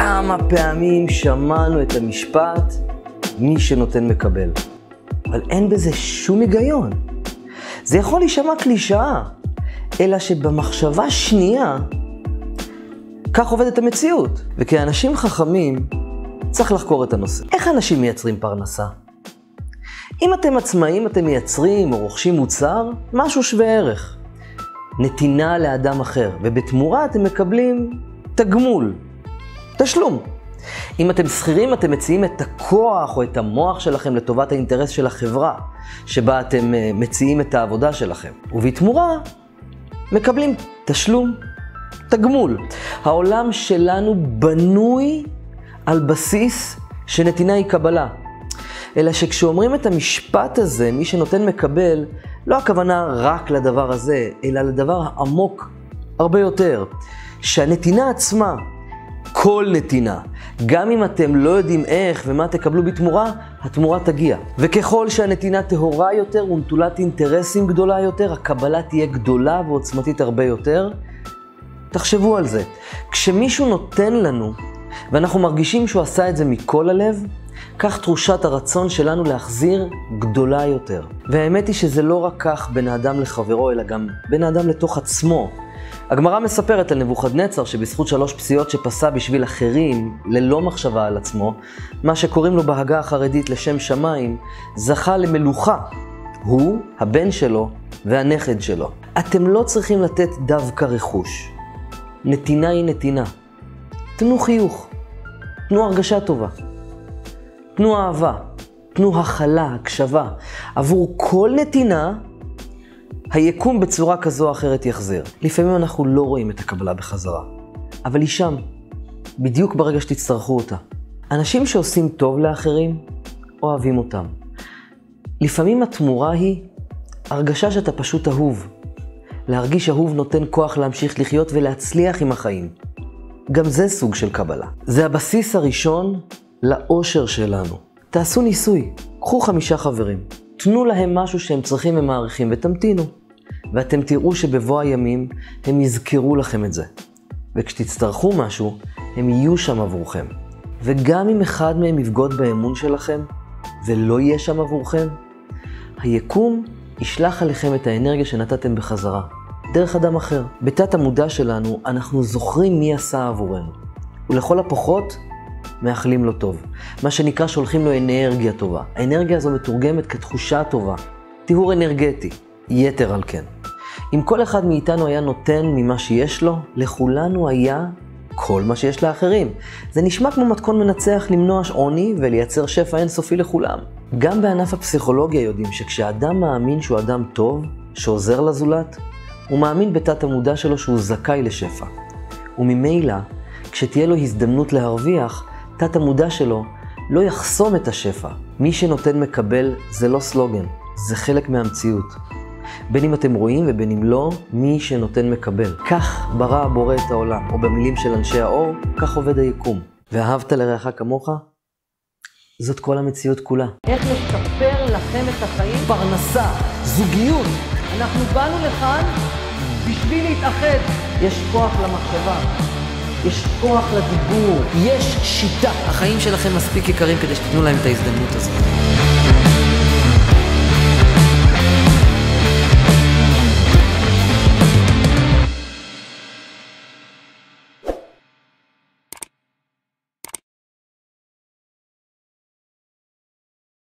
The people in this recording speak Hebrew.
כמה פעמים שמענו את המשפט, מי שנותן מקבל. אבל אין בזה שום היגיון. זה יכול להישמע קלישאה, אלא שבמחשבה שנייה, כך עובדת המציאות. וכאנשים חכמים, צריך לחקור את הנושא. איך אנשים מייצרים פרנסה? אם אתם עצמאים, אתם מייצרים או רוכשים מוצר, משהו שווה ערך. נתינה לאדם אחר, ובתמורה אתם מקבלים תגמול, תשלום. אם אתם שכירים, אתם מציעים את הכוח או את המוח שלכם לטובת האינטרס של החברה, שבה אתם אה, מציעים את העבודה שלכם. ובתמורה, מקבלים תשלום, תגמול. העולם שלנו בנוי על בסיס שנתינה היא קבלה. אלא שכשאומרים את המשפט הזה, מי שנותן מקבל, לא הכוונה רק לדבר הזה, אלא לדבר העמוק הרבה יותר. שהנתינה עצמה, כל נתינה, גם אם אתם לא יודעים איך ומה תקבלו בתמורה, התמורה תגיע. וככל שהנתינה טהורה יותר ונטולת אינטרסים גדולה יותר, הקבלה תהיה גדולה ועוצמתית הרבה יותר. תחשבו על זה. כשמישהו נותן לנו, ואנחנו מרגישים שהוא עשה את זה מכל הלב, כך תחושת הרצון שלנו להחזיר גדולה יותר. והאמת היא שזה לא רק כך בין האדם לחברו, אלא גם בין האדם לתוך עצמו. הגמרא מספרת על נבוכדנצר שבזכות שלוש פסיעות שפסע בשביל אחרים, ללא מחשבה על עצמו, מה שקוראים לו בהגה החרדית לשם שמיים, זכה למלוכה. הוא, הבן שלו והנכד שלו. אתם לא צריכים לתת דווקא רכוש. נתינה היא נתינה. תנו חיוך, תנו הרגשה טובה, תנו אהבה, תנו הכלה, הקשבה. עבור כל נתינה, היקום בצורה כזו או אחרת יחזיר. לפעמים אנחנו לא רואים את הקבלה בחזרה, אבל היא שם, בדיוק ברגע שתצטרכו אותה. אנשים שעושים טוב לאחרים, אוהבים אותם. לפעמים התמורה היא הרגשה שאתה פשוט אהוב. להרגיש אהוב נותן כוח להמשיך לחיות ולהצליח עם החיים. גם זה סוג של קבלה. זה הבסיס הראשון לאושר שלנו. תעשו ניסוי, קחו חמישה חברים, תנו להם משהו שהם צריכים ומעריכים ותמתינו. ואתם תראו שבבוא הימים הם יזכרו לכם את זה. וכשתצטרכו משהו, הם יהיו שם עבורכם. וגם אם אחד מהם יבגוד באמון שלכם, ולא יהיה שם עבורכם, היקום ישלח עליכם את האנרגיה שנתתם בחזרה, דרך אדם אחר. בתת המודע שלנו, אנחנו זוכרים מי עשה עבורנו. ולכל הפחות, מאחלים לו טוב. מה שנקרא שולחים לו אנרגיה טובה. האנרגיה הזו מתורגמת כתחושה טובה, טיהור אנרגטי, יתר על כן. אם כל אחד מאיתנו היה נותן ממה שיש לו, לכולנו היה כל מה שיש לאחרים. זה נשמע כמו מתכון מנצח למנוע עוני ולייצר שפע אינסופי לכולם. גם בענף הפסיכולוגיה יודעים שכשאדם מאמין שהוא אדם טוב, שעוזר לזולת, הוא מאמין בתת המודע שלו שהוא זכאי לשפע. וממילא, כשתהיה לו הזדמנות להרוויח, תת המודע שלו לא יחסום את השפע. מי שנותן מקבל זה לא סלוגן, זה חלק מהמציאות. בין אם אתם רואים ובין אם לא, מי שנותן מקבל. כך ברא הבורא את העולם, או במילים של אנשי האור, כך עובד היקום. ואהבת לרעך כמוך? זאת כל המציאות כולה. איך לשפר לכם את החיים? פרנסה, זוגיות. אנחנו באנו לכאן בשביל להתאחד. יש כוח למחשבה, יש כוח לדיבור, יש שיטה. החיים שלכם מספיק יקרים כדי שתיתנו להם את ההזדמנות הזאת.